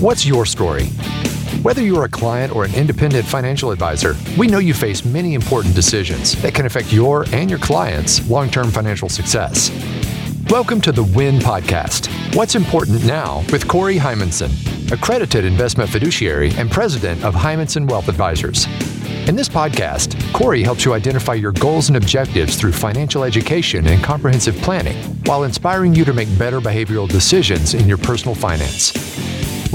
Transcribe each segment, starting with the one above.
What's your story? Whether you're a client or an independent financial advisor, we know you face many important decisions that can affect your and your clients' long term financial success. Welcome to the WIN Podcast What's Important Now with Corey Heimensen, accredited investment fiduciary and president of Heimensen Wealth Advisors. In this podcast, Corey helps you identify your goals and objectives through financial education and comprehensive planning while inspiring you to make better behavioral decisions in your personal finance.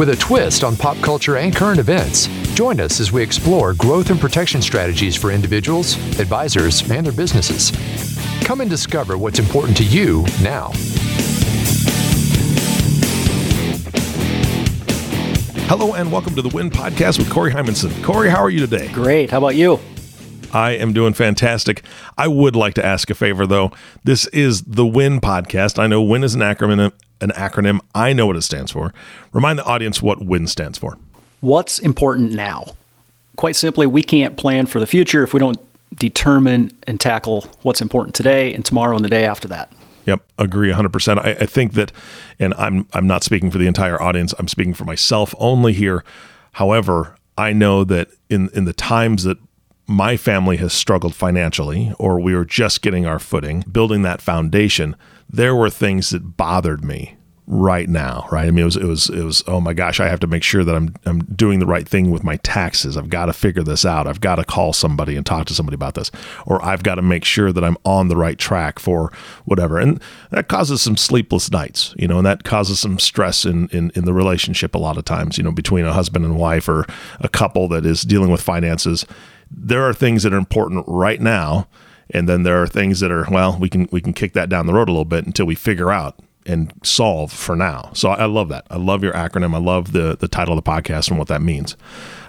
With a twist on pop culture and current events, join us as we explore growth and protection strategies for individuals, advisors, and their businesses. Come and discover what's important to you now. Hello and welcome to the WIN Podcast with Corey Heimensen. Corey, how are you today? Great. How about you? I am doing fantastic. I would like to ask a favor though. This is the WIN Podcast. I know WIN is an acronym. An acronym. I know what it stands for. Remind the audience what WIN stands for. What's important now? Quite simply, we can't plan for the future if we don't determine and tackle what's important today and tomorrow and the day after that. Yep, agree 100%. I, I think that, and I'm I'm not speaking for the entire audience. I'm speaking for myself only here. However, I know that in in the times that my family has struggled financially, or we were just getting our footing, building that foundation, there were things that bothered me right now, right? I mean, it was, it was, it was, oh my gosh, I have to make sure that I'm, I'm doing the right thing with my taxes. I've got to figure this out. I've got to call somebody and talk to somebody about this, or I've got to make sure that I'm on the right track for whatever. And that causes some sleepless nights, you know, and that causes some stress in, in, in the relationship a lot of times, you know, between a husband and wife or a couple that is dealing with finances. There are things that are important right now. And then there are things that are, well, we can, we can kick that down the road a little bit until we figure out and solve for now. So I love that. I love your acronym. I love the the title of the podcast and what that means.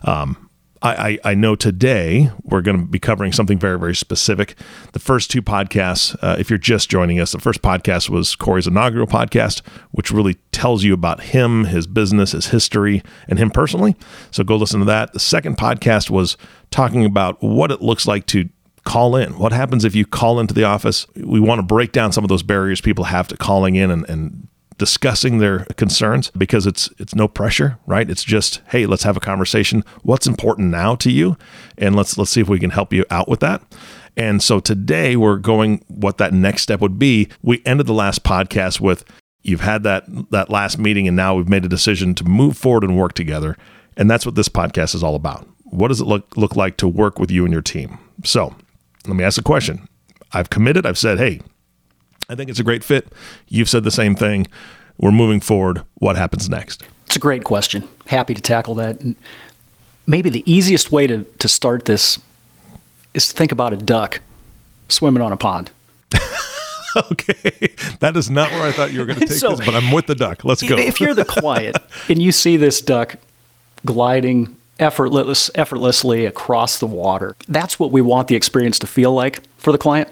Um, I, I, I, know today we're going to be covering something very, very specific. The first two podcasts, uh, if you're just joining us, the first podcast was Corey's inaugural podcast, which really tells you about him, his business, his history, and him personally. So go listen to that. The second podcast was talking about what it looks like to call in. What happens if you call into the office? We want to break down some of those barriers people have to calling in and, and discussing their concerns because it's it's no pressure, right? It's just, hey, let's have a conversation. What's important now to you? And let's let's see if we can help you out with that. And so today we're going what that next step would be. We ended the last podcast with you've had that that last meeting and now we've made a decision to move forward and work together. And that's what this podcast is all about. What does it look look like to work with you and your team? So, let me ask a question. I've committed. I've said, hey, I think it's a great fit. You've said the same thing. We're moving forward. What happens next? It's a great question. Happy to tackle that. maybe the easiest way to, to start this is to think about a duck swimming on a pond. okay. That is not where I thought you were going to take so, this, but I'm with the duck. Let's go. if you're the quiet and you see this duck gliding effortless, effortlessly across the water. That's what we want the experience to feel like for the client.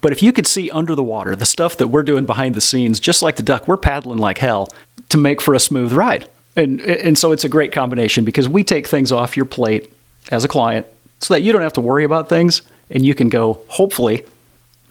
But if you could see under the water, the stuff that we're doing behind the scenes, just like the duck, we're paddling like hell to make for a smooth ride. And, and so it's a great combination because we take things off your plate as a client so that you don't have to worry about things and you can go, hopefully,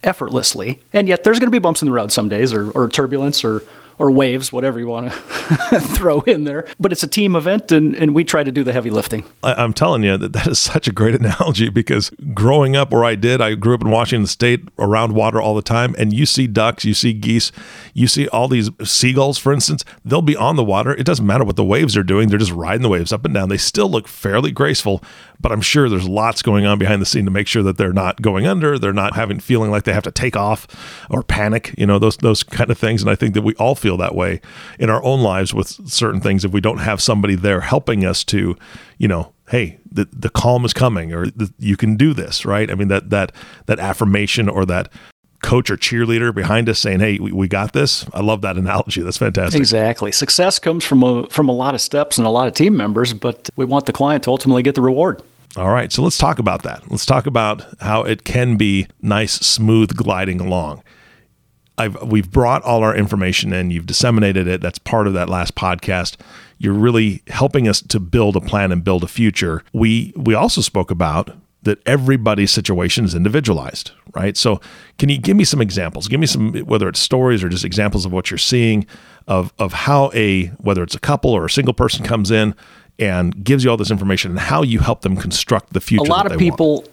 effortlessly. And yet there's going to be bumps in the road some days or, or turbulence or or waves, whatever you want to throw in there. But it's a team event, and, and we try to do the heavy lifting. I, am telling you that that is such a great analogy because growing up where I did, I grew up in Washington State around water all the time, and you see ducks, you see geese, you see all these seagulls, for instance, they'll be on the water. It doesn't matter what the waves are doing, they're just riding the waves up and down. They still look fairly graceful, but I'm sure there's lots going on behind the scene to make sure that they're not going under, they're not having feeling like they have to take off or panic, you know, those those kind of things. And I think that we all feel that way in our own lives with certain things if we don't have somebody there helping us to, you know, hey, the the calm is coming or the, you can do this, right? I mean that that that affirmation or that coach or cheerleader behind us saying, "Hey, we, we got this." I love that analogy. That's fantastic. Exactly. Success comes from a from a lot of steps and a lot of team members, but we want the client to ultimately get the reward. All right, so let's talk about that. Let's talk about how it can be nice, smooth gliding along. I've we've brought all our information in. You've disseminated it. That's part of that last podcast. You're really helping us to build a plan and build a future. We we also spoke about that everybody's situation is individualized, right? So, can you give me some examples? Give me some, whether it's stories or just examples of what you're seeing of of how a whether it's a couple or a single person comes in and gives you all this information and how you help them construct the future. A lot of people. Want.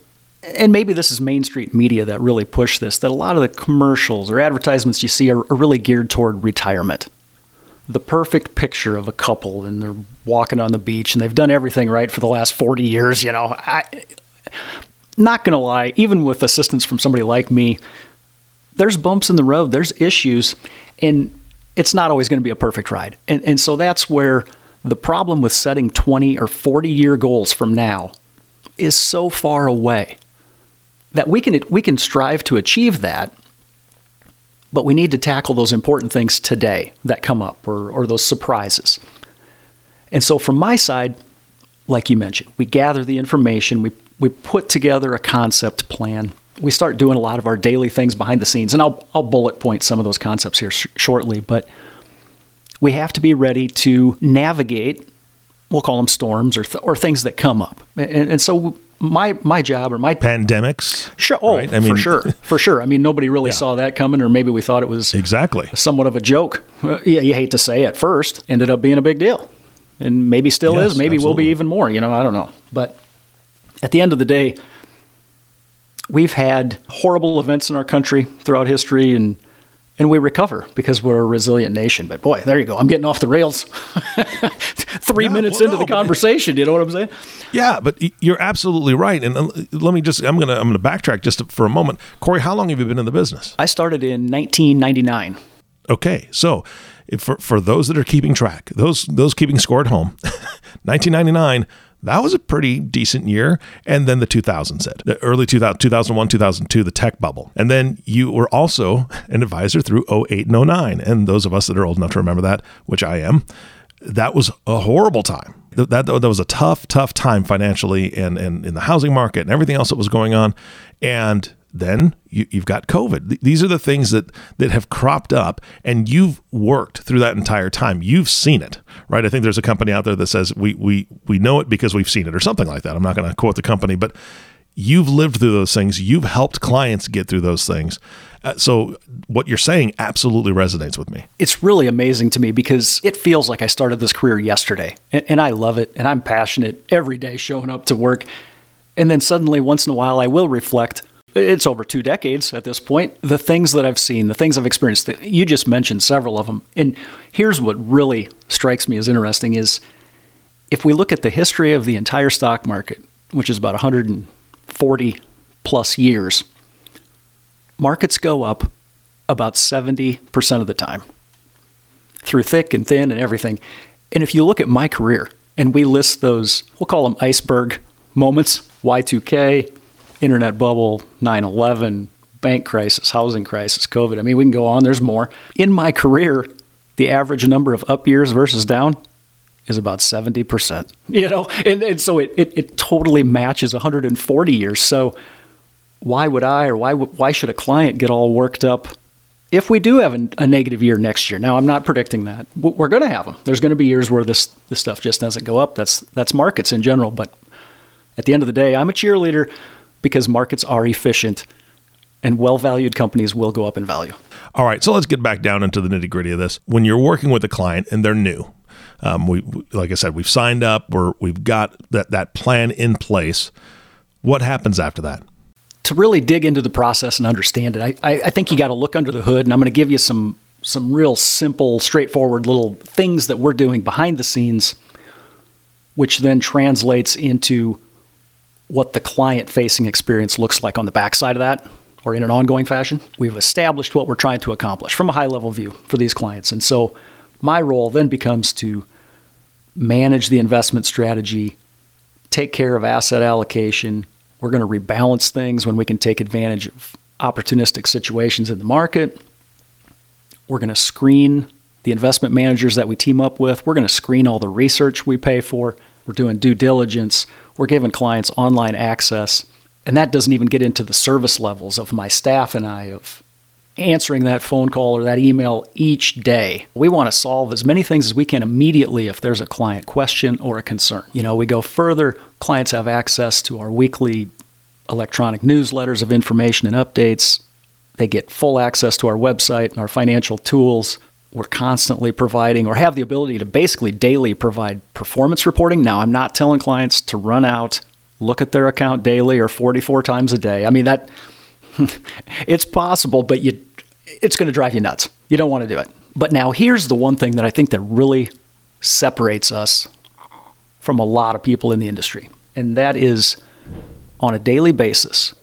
And maybe this is Main Street media that really push this. That a lot of the commercials or advertisements you see are, are really geared toward retirement the perfect picture of a couple and they're walking on the beach and they've done everything right for the last 40 years you know I, not going to lie, even with assistance from somebody like me, there's bumps in the road, there's issues, and it's not always going to be a perfect ride. And, and so that's where the problem with setting 20 or 40 year goals from now is so far away that we can, we can strive to achieve that, but we need to tackle those important things today that come up or, or those surprises. And so, from my side, like you mentioned, we gather the information, we we put together a concept plan. We start doing a lot of our daily things behind the scenes, and I'll, I'll bullet point some of those concepts here sh- shortly, but we have to be ready to navigate, we'll call them storms or, th- or things that come up. And, and so my my job or my pandemics. Sure. Oh, right? I mean, for sure, for sure. I mean, nobody really yeah. saw that coming, or maybe we thought it was exactly somewhat of a joke. yeah, you hate to say at first, ended up being a big deal, and maybe still yes, is. Maybe absolutely. will be even more. You know, I don't know, but at the end of the day, we've had horrible events in our country throughout history and and we recover because we're a resilient nation. But boy, there you go. I'm getting off the rails. Three minutes well, into no, the conversation, you know what I'm saying? Yeah, but you're absolutely right. And uh, let me just I'm gonna I'm gonna backtrack just for a moment. Corey, how long have you been in the business? I started in 1999. Okay, so for for those that are keeping track, those those keeping score at home, 1999 that was a pretty decent year. And then the 2000s hit, the early 2000, 2001, 2002, the tech bubble. And then you were also an advisor through 08 and 09. And those of us that are old enough to remember that, which I am, that was a horrible time. That, that, that was a tough, tough time financially and, and in the housing market and everything else that was going on. And then you, have got COVID. These are the things that that have cropped up, and you've worked through that entire time. You've seen it, right? I think there's a company out there that says we we we know it because we've seen it, or something like that. I'm not going to quote the company, but you've lived through those things. You've helped clients get through those things. Uh, so what you're saying absolutely resonates with me. It's really amazing to me because it feels like I started this career yesterday, and, and I love it, and I'm passionate every day showing up to work. And then suddenly, once in a while, I will reflect it's over two decades at this point. The things that I've seen, the things I've experienced, you just mentioned several of them. And here's what really strikes me as interesting is if we look at the history of the entire stock market, which is about 140 plus years, markets go up about 70% of the time through thick and thin and everything. And if you look at my career and we list those, we'll call them iceberg moments, Y2K, internet bubble, 9 11, bank crisis, housing crisis, COVID. I mean, we can go on, there's more. In my career, the average number of up years versus down is about 70%. You know, and, and so it, it, it totally matches 140 years. So why would I or why, why should a client get all worked up if we do have a, a negative year next year? Now, I'm not predicting that. We're going to have them. There's going to be years where this, this stuff just doesn't go up. That's, that's markets in general. But at the end of the day, I'm a cheerleader because markets are efficient and well valued companies will go up in value. All right, so let's get back down into the nitty gritty of this. When you're working with a client and they're new, um, we like I said, we've signed up, we're, we've got that that plan in place. What happens after that? To really dig into the process and understand it, I, I, I think you got to look under the hood, and I'm going to give you some some real simple, straightforward little things that we're doing behind the scenes, which then translates into what the client facing experience looks like on the backside of that or in an ongoing fashion. We've established what we're trying to accomplish from a high level view for these clients. And so my role then becomes to manage the investment strategy, take care of asset allocation. We're going to rebalance things when we can take advantage of opportunistic situations in the market. We're going to screen the investment managers that we team up with. We're going to screen all the research we pay for. We're doing due diligence. We're giving clients online access. And that doesn't even get into the service levels of my staff and I of answering that phone call or that email each day. We want to solve as many things as we can immediately if there's a client question or a concern. You know, we go further, clients have access to our weekly electronic newsletters of information and updates. They get full access to our website and our financial tools. We're constantly providing or have the ability to basically daily provide performance reporting. Now, I'm not telling clients to run out, look at their account daily or 44 times a day. I mean, that it's possible, but you, it's going to drive you nuts. You don't want to do it. But now here's the one thing that I think that really separates us from a lot of people in the industry, and that is on a daily basis,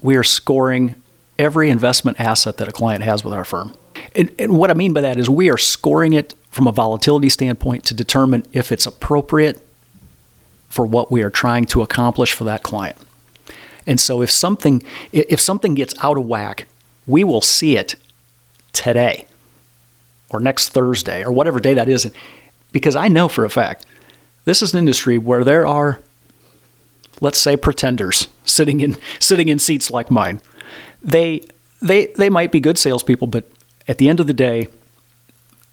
we are scoring every investment asset that a client has with our firm. And, and, what I mean by that is we are scoring it from a volatility standpoint to determine if it's appropriate for what we are trying to accomplish for that client. And so if something if something gets out of whack, we will see it today or next Thursday or whatever day that is because I know for a fact this is an industry where there are let's say pretenders sitting in sitting in seats like mine. They they they might be good salespeople, but at the end of the day,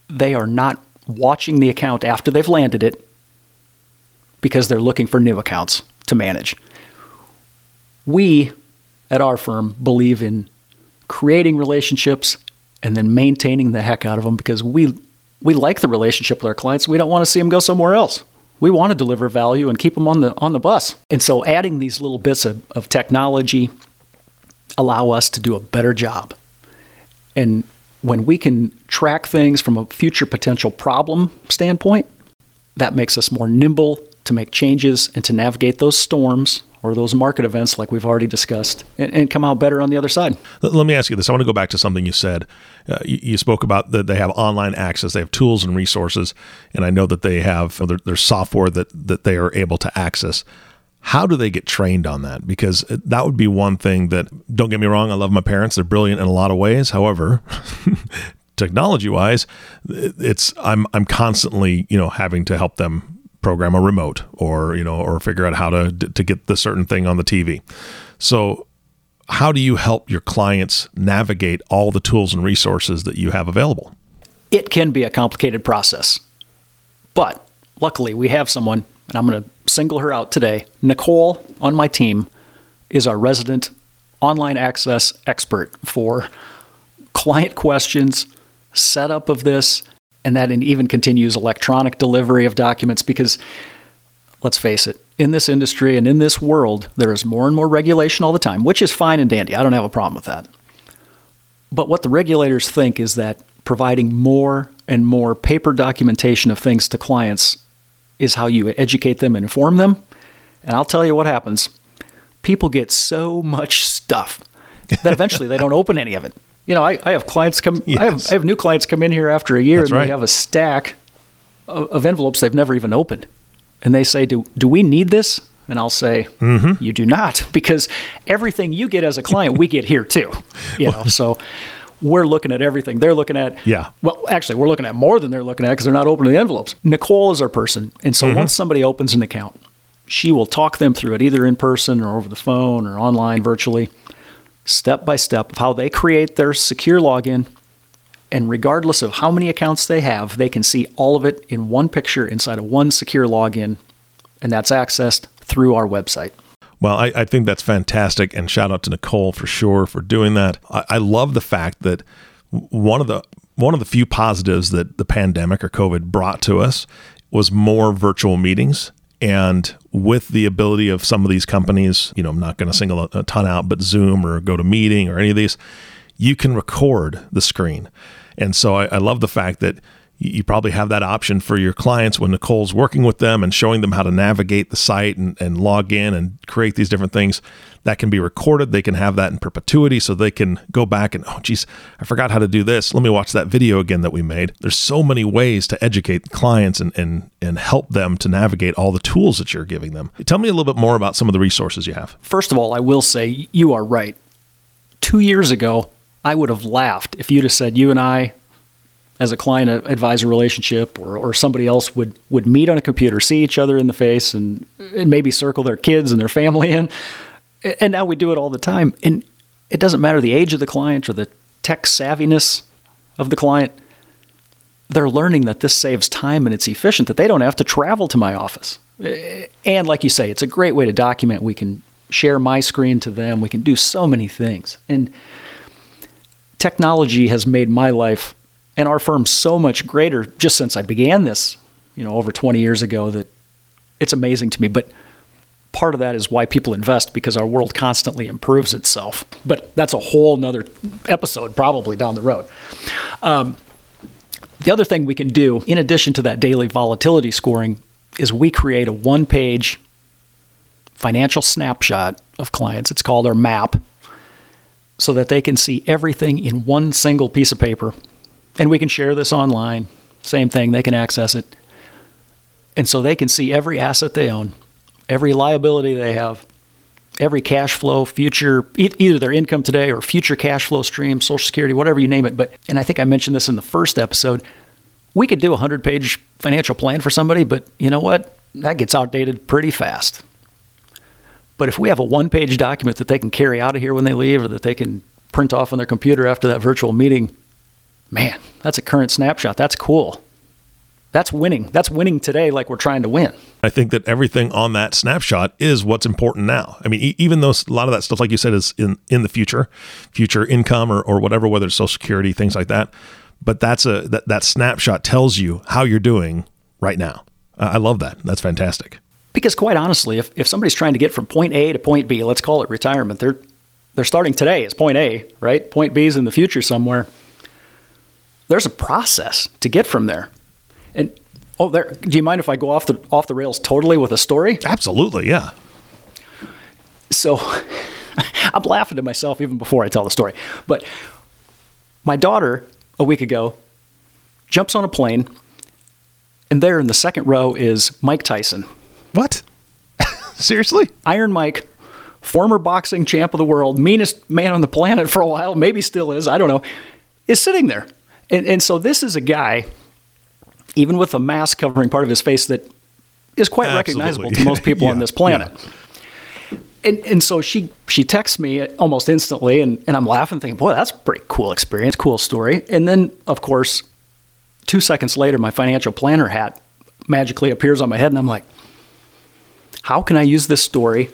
they are not watching the account after they've landed it because they're looking for new accounts to manage. We at our firm believe in creating relationships and then maintaining the heck out of them because we we like the relationship with our clients. We don't want to see them go somewhere else. We want to deliver value and keep them on the on the bus. And so adding these little bits of, of technology allow us to do a better job. And when we can track things from a future potential problem standpoint, that makes us more nimble to make changes and to navigate those storms or those market events like we've already discussed and, and, come out better on the other side. Let me ask you this. I want to go back to something you said. Uh, you, you, spoke about that they have online access, they have tools and resources, and I know that they have their, their software that, that they are able to access. How do they get trained on that? Because uh, that would be one thing that, don't get me wrong, I love my parents. They're brilliant in a lot of ways. However, technology wise, it's I'm I'm constantly, you know, having to help them program a remote or you know or figure out how to to get the certain thing on the TV. So how do you help your clients navigate all the tools and resources that you have available? It can be a complicated process. But luckily we have someone and I'm going to single her out today. Nicole on my team is our resident online access expert for client questions, setup of this, and that and even continues electronic delivery of documents because let's face it, in this industry and in this world, there is more and more regulation all the time, which is fine and dandy. I don't have a problem with that. But what the regulators think is that providing more and more paper documentation of things to clients is how you educate them and inform them. And I'll tell you what happens. People get so much stuff that eventually they don't open any of it you know, I, I have clients come, yes. I, have, I have new clients come in here after a year That's and right. they have a stack of, of, envelopes they've never even opened. And they say, do, do we need this? And I'll say, mm-hmm. you do not, because everything you get as a client, we get here too. You know, so we're looking at everything. They're looking at, yeah. Well, actually, we're looking at more than they're looking at because they're not opening the envelopes. Nicole is our person. And so mm-hmm. once somebody opens an account, she will talk them through it either in person or over the phone or online virtually step by step of how they create their secure login. And regardless of how many accounts they have, they can see all of it in one picture inside of one secure login. And that's accessed through our website. Well, I, I think that's fantastic. And shout out to Nicole for sure for doing that. I, I love the fact that one of the one of the few positives that the pandemic or COVID brought to us was more virtual meetings and with the ability of some of these companies, you know, I'm not going to single a ton out, but Zoom or GoToMeeting or any of these, you can record the screen. And so I, I love the fact that you probably have that option for your clients when Nicole's working with them and showing them how to navigate the site and, and log in and create these different things. That can be recorded. They can have that in perpetuity so they can go back and, oh, geez, I forgot how to do this. Let me watch that video again that we made. There's so many ways to educate clients and, and, and help them to navigate all the tools that you're giving them. Tell me a little bit more about some of the resources you have. First of all, I will say you are right. Two years ago, I would have laughed if you'd have said, you and I as a client advisor relationship or, or somebody else would, would meet on a computer, see each other in the face and, and maybe circle their kids and their family in. And now we do it all the time. And it doesn't matter the age of the client or the tech savviness of the client. They're learning that this saves time and it's efficient, that they don't have to travel to my office. And like you say, it's a great way to document. We can share my screen to them. We can do so many things. And technology has made my life and our firm so much greater just since I began this, you know, over 20 years ago that it's amazing to me. But part of that is why people invest because our world constantly improves itself. But that's a whole nother episode probably down the road. Um, the other thing we can do, in addition to that daily volatility scoring, is we create a one page financial snapshot of clients. It's called our map, so that they can see everything in one single piece of paper. And we can share this online. Same thing, they can access it. And so they can see every asset they own, every liability they have, every cash flow, future, either their income today or future cash flow stream, Social Security, whatever you name it. But, and I think I mentioned this in the first episode, we could do a 100 page financial plan for somebody, but you know what? That gets outdated pretty fast. But if we have a one page document that they can carry out of here when they leave or that they can print off on their computer after that virtual meeting, man, that's a current snapshot. That's cool. That's winning. That's winning today like we're trying to win. I think that everything on that snapshot is what's important now. I mean, e- even though a lot of that stuff, like you said, is in, in the future, future income or, or whatever, whether it's Social Security, things like that. But that's a that, that snapshot tells you how you're doing right now. Uh, I love that. That's fantastic. Because quite honestly, if, if somebody's trying to get from point A to point B, let's call it retirement, they're they're starting today as point A, right? Point B is in the future somewhere. There's a process to get from there. And oh, there. Do you mind if I go off the off the rails totally with a story? Absolutely, yeah. So, I'm laughing to myself even before I tell the story. But my daughter a week ago jumps on a plane, and there in the second row is Mike Tyson. What? Seriously? Iron Mike, former boxing champ of the world, meanest man on the planet for a while, maybe still is, I don't know, is sitting there. And, and so this is a guy even with a mask covering part of his face that is quite Absolutely. recognizable to most people yeah, on this planet. Yeah. And, and so she she texts me almost instantly, and, and I'm laughing, thinking, boy, that's a pretty cool experience, cool story. And then, of course, two seconds later, my financial planner hat magically appears on my head, and I'm like, how can I use this story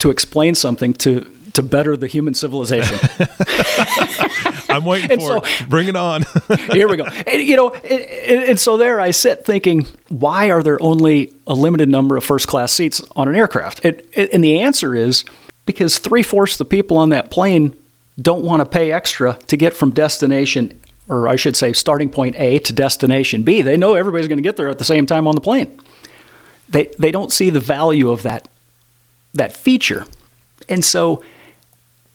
to explain something to to better the human civilization. I'm waiting and for so, it. Bring it on. here we go. And, you know, and, and, so there I sit thinking, why are there only a limited number of first class seats on an aircraft? It, it, and the answer is because three fourths of the people on that plane don't want to pay extra to get from destination, or I should say, starting point A to destination B. They know everybody's going to get there at the same time on the plane. They, they don't see the value of that, that feature. And so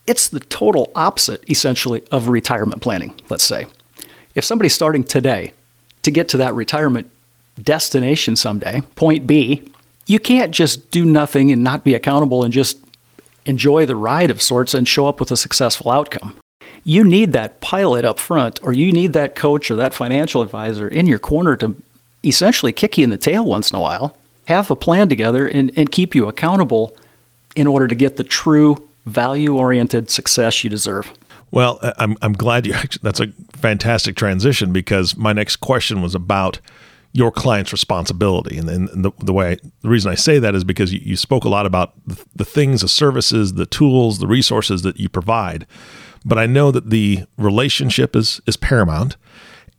it's the total opposite, essentially, of retirement planning, let's say. If somebody's starting today to get to that retirement destination someday, point B, you can't just do nothing and not be accountable and just enjoy the ride of sorts and show up with a successful outcome. You need that pilot up front, or you need that coach or that financial advisor in your corner to essentially kick you in the tail once in a while, have a plan together, and, and keep you accountable in order to get the true value oriented success you deserve. Well, I'm, I'm glad you actually, that's a fantastic transition because my next question was about your client's responsibility. And, and the, the way I, the reason I say that is because you, you spoke a lot about the, the things, the services, the tools, the resources that you provide. But I know that the relationship is is paramount.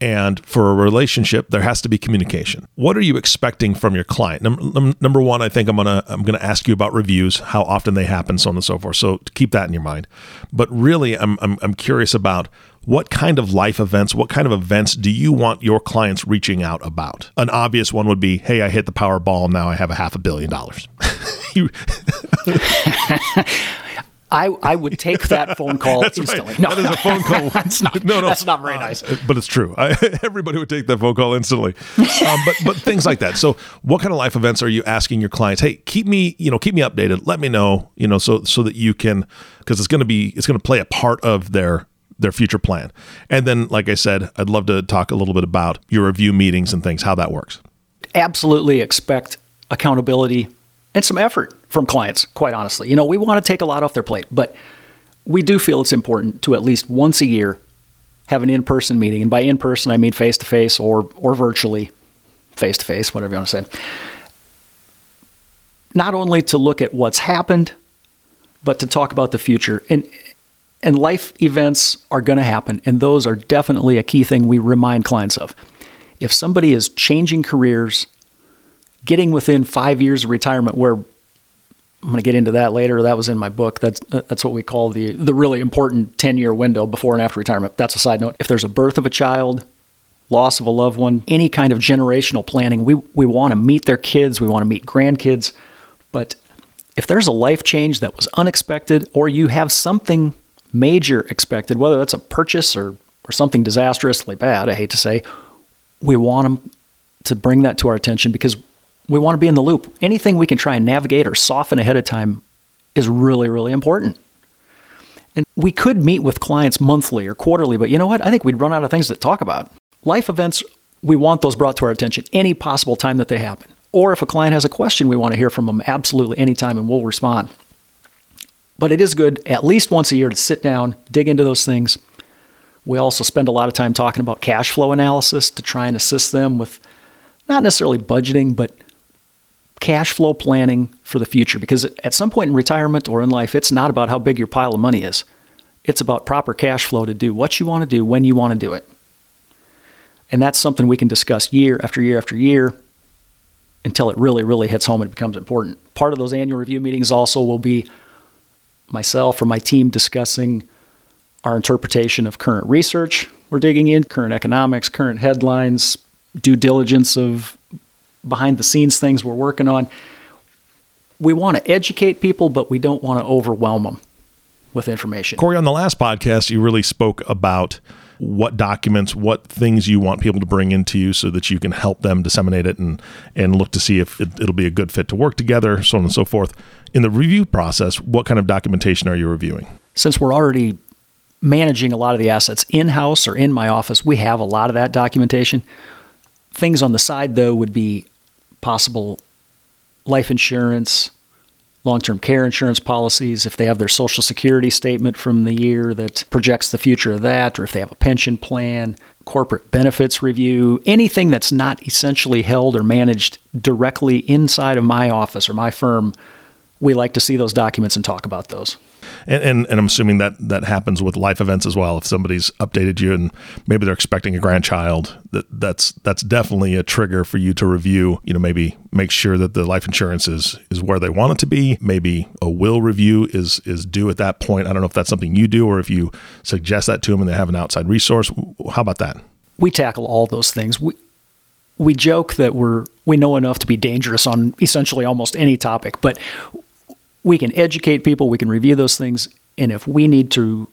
And for a relationship, there has to be communication. What are you expecting from your client? Num- number one, I think I'm gonna I'm gonna ask you about reviews, how often they happen, so on and so forth. So keep that in your mind. But really, I'm I'm, I'm curious about what kind of life events, what kind of events do you want your clients reaching out about? An obvious one would be, "Hey, I hit the Powerball. Now I have a half a billion dollars." I, I would take that phone call instantly. Right. No, that is a phone call. that's not, no, no, that's not very nice. Uh, but it's true. I, everybody would take that phone call instantly. Um, but but things like that. So, what kind of life events are you asking your clients? Hey, keep me you know keep me updated. Let me know you know so so that you can because it's going to be it's going to play a part of their their future plan. And then, like I said, I'd love to talk a little bit about your review meetings and things, how that works. Absolutely expect accountability and some effort from clients, quite honestly. You know, we want to take a lot off their plate, but we do feel it's important to at least once a year have an in-person meeting. And by in-person, I mean face-to-face or or virtually face-to-face, whatever you want to say. Not only to look at what's happened, but to talk about the future. And and life events are going to happen, and those are definitely a key thing we remind clients of. If somebody is changing careers, getting within five years of retirement, where I'm going to get into that later. That was in my book. That's uh, that's what we call the the really important 10 year window before and after retirement. That's a side note. If there's a birth of a child, loss of a loved one, any kind of generational planning, we we want to meet their kids, we want to meet grandkids, but if there's a life change that was unexpected or you have something major expected, whether that's a purchase or, or something disastrously bad, I hate to say, we want them to bring that to our attention because we want to be in the loop. Anything we can try and navigate or soften ahead of time is really, really important. And we could meet with clients monthly or quarterly, but you know what? I think we'd run out of things to talk about. Life events, we want those brought to our attention any possible time that they happen. Or if a client has a question, we want to hear from them absolutely anytime and we'll respond. But it is good at least once a year to sit down, dig into those things. We also spend a lot of time talking about cash flow analysis to try and assist them with not necessarily budgeting, but cash flow planning for the future. Because at some point in retirement or in life, it's not about how big your pile of money is, it's about proper cash flow to do what you want to do when you want to do it. And that's something we can discuss year after year after year until it really, really hits home and becomes important. Part of those annual review meetings also will be myself or my team discussing our interpretation of current research we're digging in, current economics, current headlines, due diligence of behind the scenes things we're working on. We want to educate people, but we don't want to overwhelm them with information. Corey, on the last podcast, you really spoke about what documents, what things you want people to bring into you so that you can help them disseminate it and, and look to see if it, it'll be a good fit to work together, so on and so forth. In the review process, what kind of documentation are you reviewing? Since we're already managing a lot of the assets in house or in my office, we have a lot of that documentation. Things on the side, though, would be possible life insurance, long term care insurance policies, if they have their Social Security statement from the year that projects the future of that, or if they have a pension plan, corporate benefits review, anything that's not essentially held or managed directly inside of my office or my firm, we like to see those documents and talk about those and, and, and I'm assuming that that happens with life events as well. If somebody's updated you and maybe they're expecting a grandchild, that that's that's definitely a trigger for you to review. You know, maybe make sure that the life insurance is is where they want it to be. Maybe a will review is is due at that point. I don't know if that's something you do or if you suggest that to them and they have an outside resource. How about that? We tackle all those things. We we joke that we're we know enough to be dangerous on essentially almost any topic, but we can educate people, we can review those things, and if we need to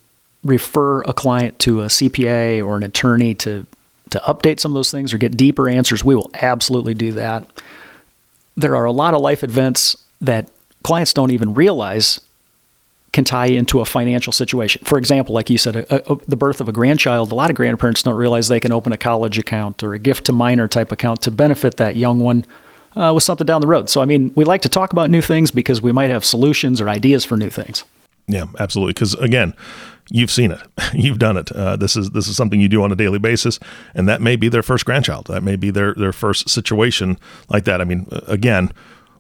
refer a client to a CPA or an attorney to to update some of those things or get deeper answers, we will absolutely do that. There are a lot of life events that clients don't even realize can tie into a financial situation. For example, like you said, a, a, the birth of a grandchild, a lot of grandparents don't realize they can open a college account or a gift to minor type account to benefit that young one uh, with something down the road. So, I mean, we like to talk about new things because we might have solutions or ideas for new things. Yeah, absolutely. Because again, you've seen it, you've done it. Uh, this is this is something you do on a daily basis, and that may be their first grandchild. That may be their their first situation like that. I mean, again,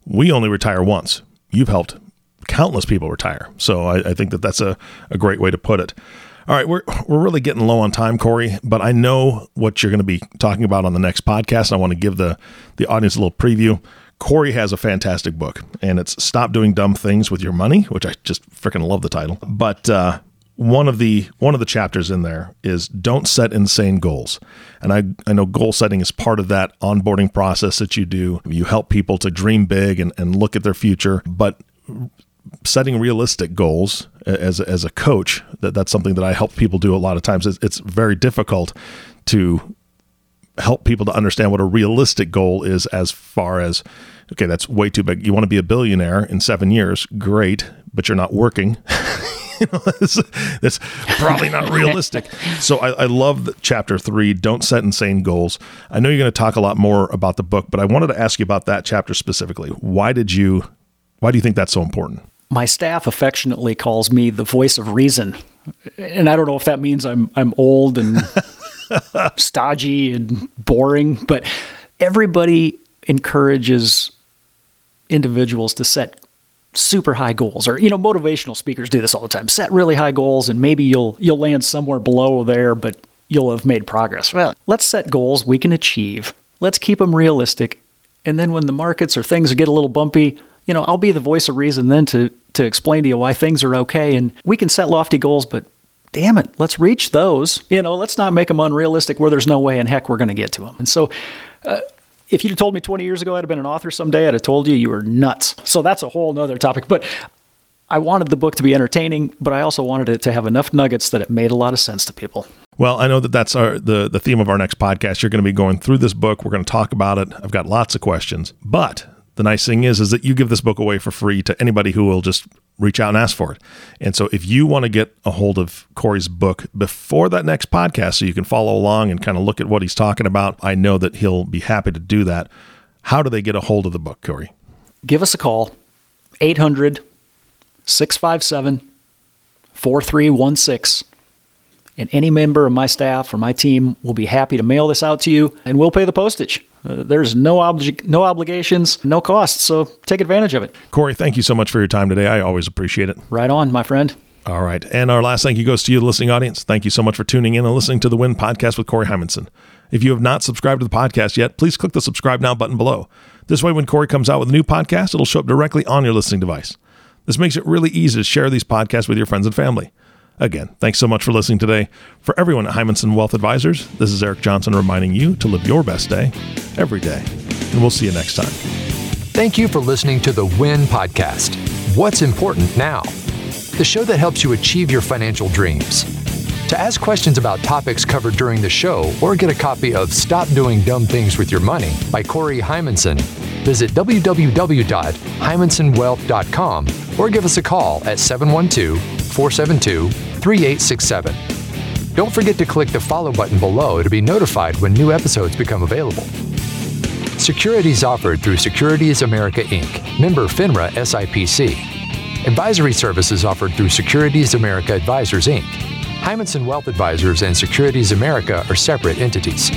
we only retire once. You've helped countless people retire, so I, I think that that's a, a great way to put it. All right, we're we're really getting low on time, Corey, but I know what you're going to be talking about on the next podcast. I want to give the the audience a little preview. Corey has a fantastic book, and it's "Stop Doing Dumb Things with Your Money," which I just freaking love the title. But uh, one of the one of the chapters in there is "Don't Set Insane Goals," and I I know goal setting is part of that onboarding process that you do. You help people to dream big and, and look at their future, but setting realistic goals as as a coach that that's something that I help people do a lot of times it's, it's very difficult to help people to understand what a realistic goal is as far as okay that's way too big you want to be a billionaire in 7 years great but you're not working you know, that's, probably not realistic. So I, I love chapter three. Don't set insane goals. I know you're going to talk a lot more about the book, but I wanted to ask you about that chapter specifically. Why did you? Why do you think that's so important? My staff affectionately calls me the voice of reason. And I don't know if that means I'm I'm old and stodgy and boring, but everybody encourages individuals to set super high goals or you know motivational speakers do this all the time. Set really high goals and maybe you'll you'll land somewhere below there but you'll have made progress. Well let's set goals we can achieve. Let's keep them realistic. And then when the markets or things get a little bumpy you know i'll be the voice of reason then to to explain to you why things are okay and we can set lofty goals but damn it let's reach those you know let's not make them unrealistic where there's no way in heck we're going to get to them and so uh, if you'd have told me 20 years ago I'd have been an author someday, I'd have told you you were nuts. So that's a whole nother topic. But I wanted the book to be entertaining, but I also wanted it to have enough nuggets that it made a lot of sense to people. Well, I know that that's our the the theme of our next podcast. You're going to be going through this book. We're going to talk about it. I've got lots of questions, but the nice thing is is that you give this book away for free to anybody who will just reach out and ask for it. And so if you want to get a hold of Corey's book before that next podcast so you can follow along and kind of look at what he's talking about, I know that he'll be happy to do that. How do they get a hold of the book, Corey? Give us a call 800 657 4316 and any member of my staff or my team will be happy to mail this out to you and we'll pay the postage. Uh, there's no obli- no obligations, no costs, so take advantage of it. Corey, thank you so much for your time today. I always appreciate it. Right on, my friend. All right. And our last thank you goes to you, the listening audience. Thank you so much for tuning in and listening to the Win podcast with Corey Heimensen. If you have not subscribed to the podcast yet, please click the subscribe now button below. This way, when Corey comes out with a new podcast, it'll show up directly on your listening device. This makes it really easy to share these podcasts with your friends and family. Again, thanks so much for listening today. For everyone at Heimensen Wealth Advisors, this is Eric Johnson reminding you to live your best day every day. And we'll see you next time. Thank you for listening to the WIN podcast. What's important now? The show that helps you achieve your financial dreams. To ask questions about topics covered during the show or get a copy of Stop Doing Dumb Things with Your Money by Corey Heimensen, visit www.heimensenwealth.com or give us a call at 712 472 3867. Don't forget to click the follow button below to be notified when new episodes become available. Securities offered through Securities America Inc., member FINRA SIPC. Advisory services offered through Securities America Advisors Inc. Heimensen Wealth Advisors and Securities America are separate entities.